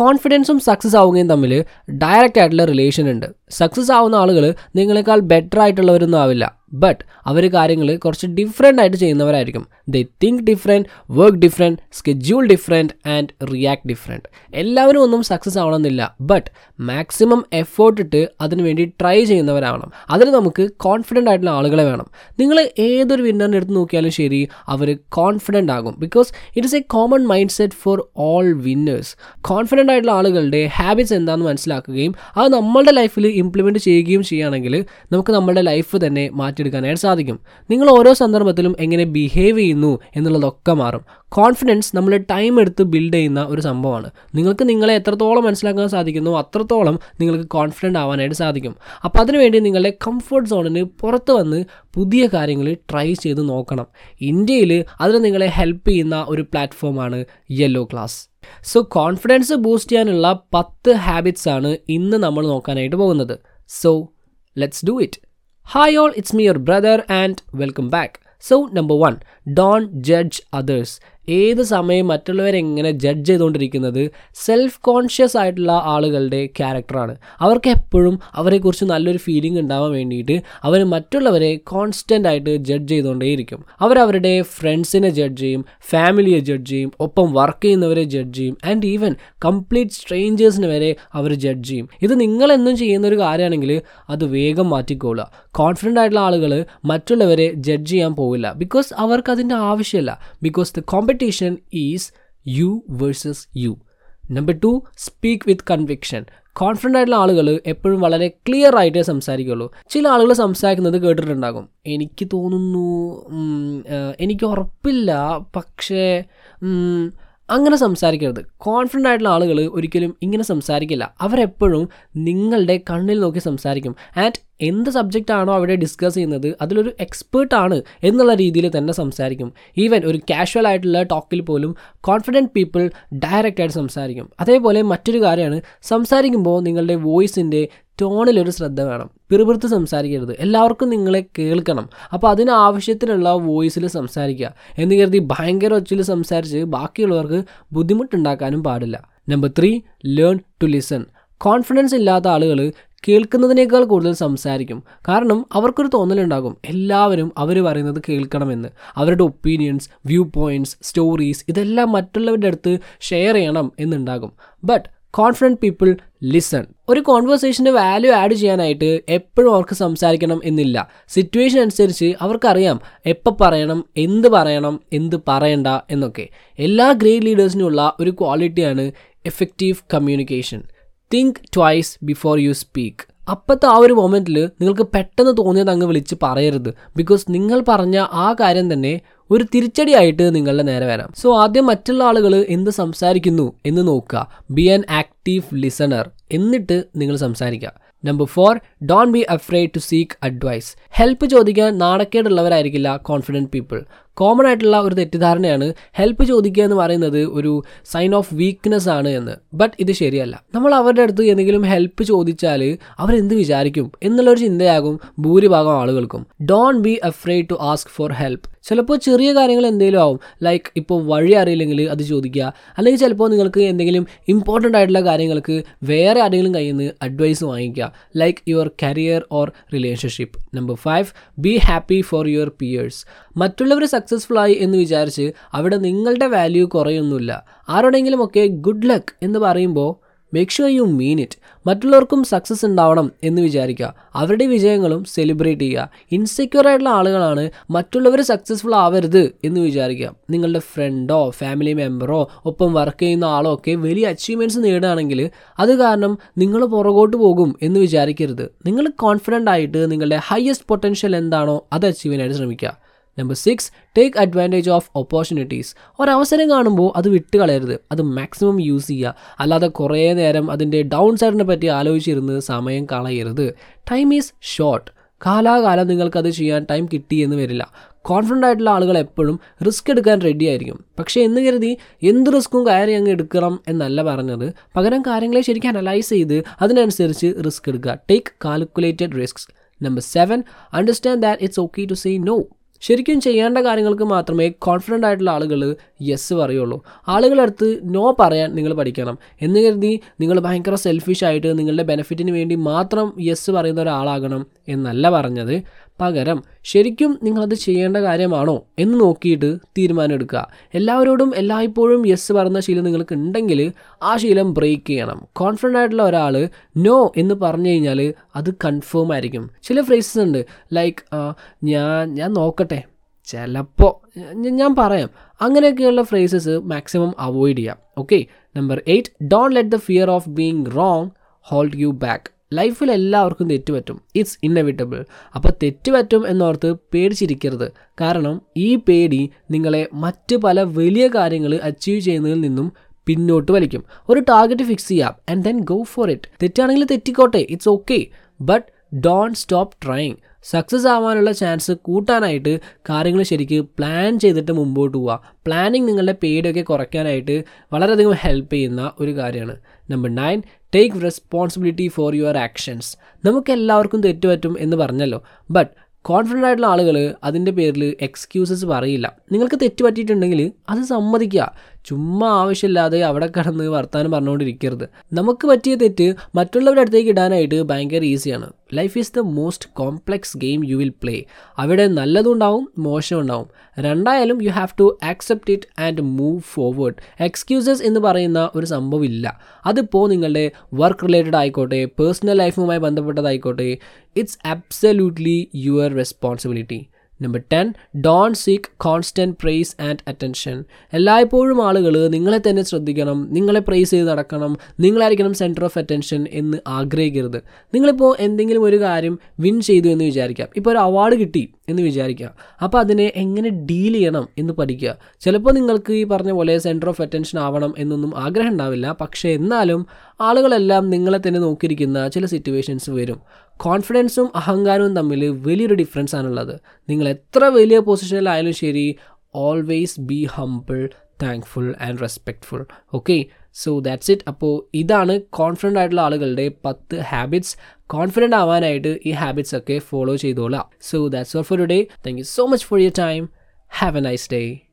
കോൺഫിഡൻസും success ആവുകയും തമ്മിൽ direct ആയിട്ടുള്ള റിലേഷൻ ഉണ്ട്. സക്സസ് ആവുന്ന ആളുകൾ നിങ്ങളെക്കാൾ ബെറ്റർ ആയിട്ടുള്ളവരൊന്നും ആവില്ല. ബട്ട് അവർ കാര്യങ്ങൾ കുറച്ച് ഡിഫറെന്റ് ആയിട്ട് ചെയ്യുന്നവരായിരിക്കും. They think different work different schedule different and react different എല്ലാവരും ഒന്നും സക്സസ് ആവണമെന്നില്ല. ബട്ട് മാക്സിമം എഫേർട്ട് ഇട്ട് അതിന് വേണ്ടി ട്രൈ ചെയ്യുന്നവരാവണം. അതിന് നമുക്ക് കോൺഫിഡന്റ് ആയിട്ടുള്ള ആളുകളെ വേണം. നിങ്ങൾ ഏതൊരു വിന്നറിന്റെ അടുത്ത് നോക്കിയാലും ശരി അവർ കോൺഫിഡന്റ് ആകും. Because it is a common mindset for all winners confident ആയിട്ടുള്ള ആളുകളുടെ ഹാബിറ്റ്സ് എന്താണെന്ന് മനസ്സിലാക്കുകയും അത് നമ്മളുടെ ലൈഫിൽ ഇംപ്ലിമെന്റ് ചെയ്യുകയും ചെയ്യുകയാണെങ്കിൽ നമുക്ക് നമ്മുടെ ലൈഫ് തന്നെ മാറ്റിയെടുക്കാനായിട്ട് സാധിക്കും. നിങ്ങൾ ഓരോ സന്ദർഭത്തിലും എങ്ങനെ ബിഹേവ് ചെയ്യുന്നു എന്നുള്ളതൊക്കെ മാറും. കോൺഫിഡൻസ് നമ്മൾ ടൈം എടുത്ത് ബിൽഡ് ചെയ്യുന്ന ഒരു സംഭവമാണ്. നിങ്ങൾക്ക് നിങ്ങളെ എത്രത്തോളം മനസ്സിലാക്കാൻ സാധിക്കുന്നു അത്രത്തോളം നിങ്ങൾക്ക് കോൺഫിഡന്റ് ആവാനായിട്ട് സാധിക്കും. അപ്പോൾ അതിനുവേണ്ടി നിങ്ങളുടെ കംഫർട്ട് സോണിന് പുറത്ത് വന്ന് പുതിയ കാര്യങ്ങൾ ട്രൈ ചെയ്ത് നോക്കണം. ഇന്ത്യയിൽ അതിന് നിങ്ങളെ ഹെൽപ്പ് ചെയ്യുന്ന ഒരു പ്ലാറ്റ്ഫോമാണ് Yellow Class so confidence boost ചെയ്യാനുള്ള പത്ത് ഹാബിറ്റ്സ് ആണ് ഇന്ന് നമ്മൾ നോക്കാനായിട്ട് പോകുന്നത്. So let's do it hi all it's me your brother and welcome back so number one don't judge others ഏത് സമയം മറ്റുള്ളവരെ എങ്ങനെ ജഡ്ജ് ചെയ്തുകൊണ്ടിരിക്കുന്നത് സെൽഫ് കോൺഷ്യസ് ആയിട്ടുള്ള ആളുകളുടെ ക്യാരക്ടറാണ് അവർക്ക് എപ്പോഴും അവരെക്കുറിച്ച് നല്ലൊരു ഫീലിംഗ് ഉണ്ടാവാൻ വേണ്ടിയിട്ട് അവർ മറ്റുള്ളവരെ കോൺസ്റ്റന്റ് ആയിട്ട് ജഡ്ജ് ചെയ്തുകൊണ്ടേയിരിക്കും. അവരവരുടെ ഫ്രണ്ട്സിനെ ജഡ്ജ് ചെയ്യും ഫാമിലിയെ ജഡ്ജ് ചെയ്യും ഒപ്പം വർക്ക് ചെയ്യുന്നവരെ ജഡ്ജ് ചെയ്യും ആൻഡ് ഈവൻ കംപ്ലീറ്റ് സ്ട്രേഞ്ചേഴ്സിന് വരെ അവർ ജഡ്ജ് ചെയ്യും. ഇത് നിങ്ങളെന്നും ചെയ്യുന്ന ഒരു കാര്യമാണെങ്കിൽ അത് വേഗം മാറ്റിക്കോളുക. കോൺഫിഡന്റ് ആയിട്ടുള്ള ആളുകൾ മറ്റുള്ളവരെ ജഡ്ജ് ചെയ്യാൻ പോവില്ല. ബിക്കോസ് അവർക്ക് അതിന്റെ ആവശ്യമില്ല. Because the competition is you versus you number two speak with conviction confident ആയിട്ടുള്ള ആളുകൾ എപ്പോഴും വളരെ ക്ലിയർ ആയിട്ടേ സംസാരിക്കുള്ളൂ. ചില ആളുകൾ സംസാരിക്കുന്നത് കേട്ടിട്ടുണ്ടാകും. എനിക്ക് തോന്നുന്നു എനിക്ക് ഉറപ്പില്ല പക്ഷേ അങ്ങനെ സംസാരിക്കരുത്. കോൺഫിഡന്റ് ആയിട്ടുള്ള ആളുകൾ ഒരിക്കലും ഇങ്ങനെ സംസാരിക്കില്ല. അവരെപ്പോഴും നിങ്ങളുടെ കണ്ണിൽ നോക്കി സംസാരിക്കും. ആൻഡ് എന്ത് സബ്ജക്റ്റ് ആണോ അവിടെ ഡിസ്കസ് ചെയ്യുന്നത് അതിലൊരു എക്സ്പേർട്ട് ആണ് എന്നുള്ള രീതിയിൽ തന്നെ സംസാരിക്കും. ഈവൻ ഒരു കാഷ്വൽ ആയിട്ടുള്ള ടോക്കിൽ പോലും കോൺഫിഡന്റ് പീപ്പിൾ ഡയറക്റ്റായിട്ട് സംസാരിക്കും. അതേപോലെ മറ്റൊരു കാര്യമാണ് സംസാരിക്കുമ്പോൾ നിങ്ങളുടെ വോയിസിന്റെ ടോണിലൊരു ശ്രദ്ധ വേണം. പിറുപിറുത്ത് സംസാരിക്കരുത്. എല്ലാവർക്കും നിങ്ങളെ കേൾക്കണം. അപ്പോൾ അതിനാവശ്യത്തിനുള്ള വോയിസിൽ സംസാരിക്കുക. എന്ന് കരുതി ഭയങ്കര ഒച്ചയിൽ സംസാരിച്ച് ബാക്കിയുള്ളവർക്ക് ബുദ്ധിമുട്ടുണ്ടാക്കാനും പാടില്ല. Number three learn to listen confidence ഇല്ലാത്ത ആളുകൾ കേൾക്കുന്നതിനേക്കാൾ കൂടുതൽ സംസാരിക്കും. കാരണം അവർക്കൊരു തോന്നലുണ്ടാകും. എല്ലാവരും അവർ പറയുന്നത് കേൾക്കണമെന്ന്. അവരുടെ ഒപ്പീനിയൻസ് വ്യൂ പോയിന്റ്സ് സ്റ്റോറീസ് ഇതെല്ലാം മറ്റുള്ളവരുടെ അടുത്ത് ഷെയർ ചെയ്യണം എന്നുണ്ടാകും. ബട്ട് കോൺഫിഡന്റ് പീപ്പിൾ ലിസൺ ഒരു കോൺവെർസേഷന്റെ വാല്യൂ ആഡ് ചെയ്യാനായിട്ട് എപ്പോഴും അവർക്ക് സംസാരിക്കണം എന്നില്ല. സിറ്റുവേഷൻ അനുസരിച്ച് അവർക്കറിയാം എപ്പോൾ പറയണം എന്ത് പറയണം എന്ത് പറയണ്ട എന്നൊക്കെ. എല്ലാ ഗ്രേറ്റ് ലീഡേഴ്സിനുള്ള ഒരു ക്വാളിറ്റിയാണ് effective communication think twice before you speak അപ്പോഴത്തെ ആ ഒരു മൊമെന്റിൽ നിങ്ങൾക്ക് പെട്ടെന്ന് തോന്നിയത് അങ്ങ് വിളിച്ച് പറയരുത്. ബിക്കോസ് നിങ്ങൾ പറഞ്ഞ ആ കാര്യം തന്നെ ഒരു തിരിച്ചടിയായിട്ട് നിങ്ങളുടെ നേരെ വരാം. സോ ആദ്യം മറ്റുള്ള ആളുകൾ എന്ത് സംസാരിക്കുന്നു എന്ന് നോക്കുക. ബി ആൻ ആക്റ്റീവ് ലിസണർ എന്നിട്ട് നിങ്ങൾ സംസാരിക്കുക. Number four don't be afraid to seek advice help ചോദിക്കാൻ നാണക്കേടുള്ളവരായിരിക്കില്ല കോൺഫിഡന്റ് പീപ്പിൾ കോമൺ ആയിട്ടുള്ള ഒരു തെറ്റിദ്ധാരണയാണ് ഹെൽപ്പ് ചോദിക്കുക എന്ന് പറയുന്നത് ഒരു സൈൻ ഓഫ് വീക്ക്നെസ് ആണ് എന്ന്. ബട്ട് ഇത് ശരിയല്ല. നമ്മൾ അവരുടെ അടുത്ത് എന്തെങ്കിലും ഹെൽപ്പ് ചോദിച്ചാൽ അവരെന്ത് വിചാരിക്കും എന്നുള്ളൊരു ചിന്തയാകും ഭൂരിഭാഗം ആളുകൾക്കും. Don't be afraid to ask for help ചിലപ്പോൾ ചെറിയ കാര്യങ്ങൾ എന്തെങ്കിലും ആവും. ലൈക്ക് ഇപ്പോൾ വഴി അറിയില്ലെങ്കിൽ അത് ചോദിക്കുക. അല്ലെങ്കിൽ ചിലപ്പോൾ നിങ്ങൾക്ക് എന്തെങ്കിലും ഇമ്പോർട്ടന്റ് ആയിട്ടുള്ള കാര്യങ്ങൾക്ക് വേറെ ആരെങ്കിലും കയ്യിൽ നിന്ന് അഡ്വൈസ് വാങ്ങിക്കുക. Like your career or relationship number five be happy for your peers മറ്റുള്ളവർ സക്സസ്ഫുൾ ആയി എന്ന് വിചാരിച്ച് അവിടെ നിങ്ങളുടെ വാല്യൂ കുറയൊന്നുമില്ല ആരോടെങ്കിലുമൊക്കെ ഗുഡ് ലക്ക് എന്ന് പറയുമ്പോൾ make sure you mean it മറ്റുള്ളവർക്കും സക്സസ് ഉണ്ടാവണം എന്ന് വിചാരിക്കുക. അവരുടെ വിജയങ്ങളും സെലിബ്രേറ്റ് ചെയ്യുക. ഇൻസെക്യൂർ ആയിട്ടുള്ള ആളുകളാണ് മറ്റുള്ളവർ സക്സസ്ഫുൾ ആവരുത് എന്ന് വിചാരിക്കുക. നിങ്ങളുടെ ഫ്രണ്ടോ ഫാമിലി മെമ്പറോ ഒപ്പം വർക്ക് ചെയ്യുന്ന ആളോ ഒക്കെ വലിയ അച്ചീവ്മെന്റ്സ് നേടുകയാണെങ്കിൽ അത് കാരണം നിങ്ങൾ പുറകോട്ട് പോകും എന്ന് വിചാരിക്കരുത്. നിങ്ങൾ കോൺഫിഡന്റ് ആയിട്ട് നിങ്ങളുടെ ഹയസ്റ്റ് പൊട്ടൻഷ്യൽ എന്താണോ അത് അച്ചീവ് ചെയ്യാനായിട്ട് ശ്രമിക്കുക. Number six take advantage of opportunities ഒരവസരം കാണുമ്പോൾ അത് വിട്ട് കളയരുത് അത് മാക്സിമം യൂസ് ചെയ്യുക അല്ലാതെ കുറേ നേരം അതിന്റെ ഡൗൺ സൈഡിനെ പറ്റി ആലോചിച്ചിരുന്ന് സമയം കളയരുത്. ടൈം ഈസ് ഷോർട്ട് കാലാകാലം നിങ്ങൾക്കത് ചെയ്യാൻ ടൈം കിട്ടിയെന്ന് വരില്ല. കോൺഫിഡന്റ് ആയിട്ടുള്ള ആളുകൾ എപ്പോഴും റിസ്ക് എടുക്കാൻ റെഡി ആയിരിക്കും. പക്ഷേ എന്ന് കരുതി എന്ത് റിസ്ക്കും കയറി അങ്ങ് എടുക്കണം എന്നല്ല പറഞ്ഞത്. പകരം കാര്യങ്ങളെ ശരിക്കും അനലൈസ് ചെയ്ത് അതിനനുസരിച്ച് റിസ്ക് എടുക്കുക. Take calculated risk number seven understand that it's okay to say no ശരിക്കും ചെയ്യേണ്ട കാര്യങ്ങൾക്ക് മാത്രമേ കോൺഫിഡന്റ് ആയിട്ടുള്ള ആളുകൾ യെസ് പറയുള്ളൂ. ആളുകളടുത്ത് നോ പറയാൻ നിങ്ങൾ പഠിക്കണം. എന്ന് കരുതി നിങ്ങൾ ഭയങ്കര സെൽഫിഷ് ആയിട്ട് നിങ്ങളുടെ ബെനിഫിറ്റിന് വേണ്ടി മാത്രം യെസ് പറയുന്ന ഒരാളാകണം എന്നല്ല പറഞ്ഞത്. പകരം ശരിക്കും നിങ്ങളത് ചെയ്യേണ്ട കാര്യമാണോ എന്ന് നോക്കിയിട്ട് തീരുമാനം എടുക്കുക എല്ലാവരോടും എല്ലായ്പ്പോഴും യെസ് പറയുന്ന ശീലം നിങ്ങൾക്ക് ഉണ്ടെങ്കിൽ ആ ശീലം ബ്രേക്ക് ചെയ്യണം. കോൺഫിഡന്റ് ആയിട്ടുള്ള ഒരാൾ നോ എന്ന് പറഞ്ഞു കഴിഞ്ഞാൽ അത് കൺഫേം ആയിരിക്കും. ചില ഫ്രേസസ് ഉണ്ട് ലൈക്ക് ഞാൻ ഞാൻ നോക്കട്ടെ. ചിലപ്പോൾ ഞാൻ പറയാം. അങ്ങനെയൊക്കെയുള്ള ഫ്രേസസ് മാക്സിമം അവോയ്ഡ് ചെയ്യാം. Okay number eight don't let the fear of being wrong hold you back ലൈഫിൽ എല്ലാവർക്കും തെറ്റ് പറ്റും ഇറ്റ്സ് ഇന്നവിറ്റബിൾ അപ്പോൾ തെറ്റ് പറ്റും എന്നോർത്ത് പേടിച്ചിരിക്കരുത്. കാരണം ഈ പേടി നിങ്ങളെ മറ്റ് പല വലിയ കാര്യങ്ങൾ അച്ചീവ് ചെയ്യുന്നതിൽ നിന്നും പിന്നോട്ട് വലിക്കും. ഒരു ടാർഗറ്റ് ഫിക്സ് ചെയ്യാം and then go for it തെറ്റാണെങ്കിൽ തെറ്റിക്കോട്ടെ. It's okay but don't stop trying success ആവാനുള്ള ചാൻസ് കൂട്ടാനായിട്ട് കാര്യങ്ങൾ ശരിക്ക് പ്ലാൻ ചെയ്തിട്ട് മുമ്പോട്ട് പോവുക. പ്ലാനിങ് നിങ്ങളുടെ പേടിയൊക്കെ കുറയ്ക്കാനായിട്ട് വളരെയധികം ഹെൽപ്പ് ചെയ്യുന്ന ഒരു കാര്യമാണ്. Number nine take responsibility for your actions നമുക്ക് എല്ലാവർക്കും തെറ്റുപറ്റും എന്ന് പറഞ്ഞല്ലോ. ബട്ട് കോൺഫിഡന്റ് ആയിട്ടുള്ള ആളുകൾ അതിന്റെ പേരിൽ എക്സ്ക്യൂസസ് പറയില്ല. നിങ്ങൾക്ക് തെറ്റ് അത് സമ്മതിക്കുക. ചുമ്മാ ആവശ്യമില്ലാതെ അവിടെ കിടന്ന് വർത്താനം പറഞ്ഞുകൊണ്ടിരിക്കരുത്. നമുക്ക് പറ്റിയ തെറ്റ് മറ്റുള്ളവരുടെ അടുത്തേക്ക് ഇടാനായിട്ട് ഭയങ്കര ഈസിയാണ്. Life is the most complex game you will play അവിടെ നല്ലതും ഉണ്ടാവും മോശം ഉണ്ടാവും. രണ്ടായാലും you have to accept it and move forward excuses എന്ന് പറയുന്ന ഒരു സംഭവം ഇല്ല. അതിപ്പോൾ നിങ്ങളുടെ വർക്ക് റിലേറ്റഡ് ആയിക്കോട്ടെ പേഴ്സണൽ ലൈഫുമായി ബന്ധപ്പെട്ടതായിക്കോട്ടെ it's absolutely your responsibility number ten don't seek constant praise and attention എല്ലായ്പ്പോഴും ആളുകൾ നിങ്ങളെ തന്നെ ശ്രദ്ധിക്കണം നിങ്ങളെ പ്രൈസ് ചെയ്ത് നടക്കണം നിങ്ങളായിരിക്കണം സെന്റർ ഓഫ് അറ്റൻഷൻ എന്ന് ആഗ്രഹിക്കരുത്. നിങ്ങളിപ്പോൾ എന്തെങ്കിലും ഒരു കാര്യം വിൻ ചെയ്തു എന്ന് വിചാരിക്കാം ഇപ്പോൾ ഒരു അവാർഡ് കിട്ടി എന്ന് വിചാരിക്കുക. അപ്പോൾ അതിനെ എങ്ങനെ ഡീൽ ചെയ്യണം എന്ന് പഠിക്കുക. ചിലപ്പോൾ നിങ്ങൾക്ക് ഈ പറഞ്ഞ പോലെ സെന്റർ ഓഫ് അറ്റൻഷൻ ആവണം എന്നൊന്നും ആഗ്രഹം ഉണ്ടാവില്ല. പക്ഷേ എന്നാലും ആളുകളെല്ലാം നിങ്ങളെ തന്നെ നോക്കിയിരിക്കുന്ന ചില സിറ്റുവേഷൻസ് വരും. കോൺഫിഡൻസും അഹങ്കാരവും തമ്മിൽ വലിയൊരു ഡിഫറൻസ് ആണുള്ളത്. നിങ്ങൾ എത്ര വലിയ പൊസിഷനിലായാലും ശരി always be humble thankful and respectful okay so that's it അപ്പോൾ ഇതാണ് കോൺഫിഡന്റ് ആയിട്ടുള്ള ആളുകളുടെ പത്ത് ഹാബിറ്റ്സ് കോൺഫിഡന്റ് ആവാനായിട്ട് ഈ ഹാബിറ്റ്സ് ഒക്കെ ഫോളോ ചെയ്തോളാം. So that's all for today thank you so much for your time have a nice day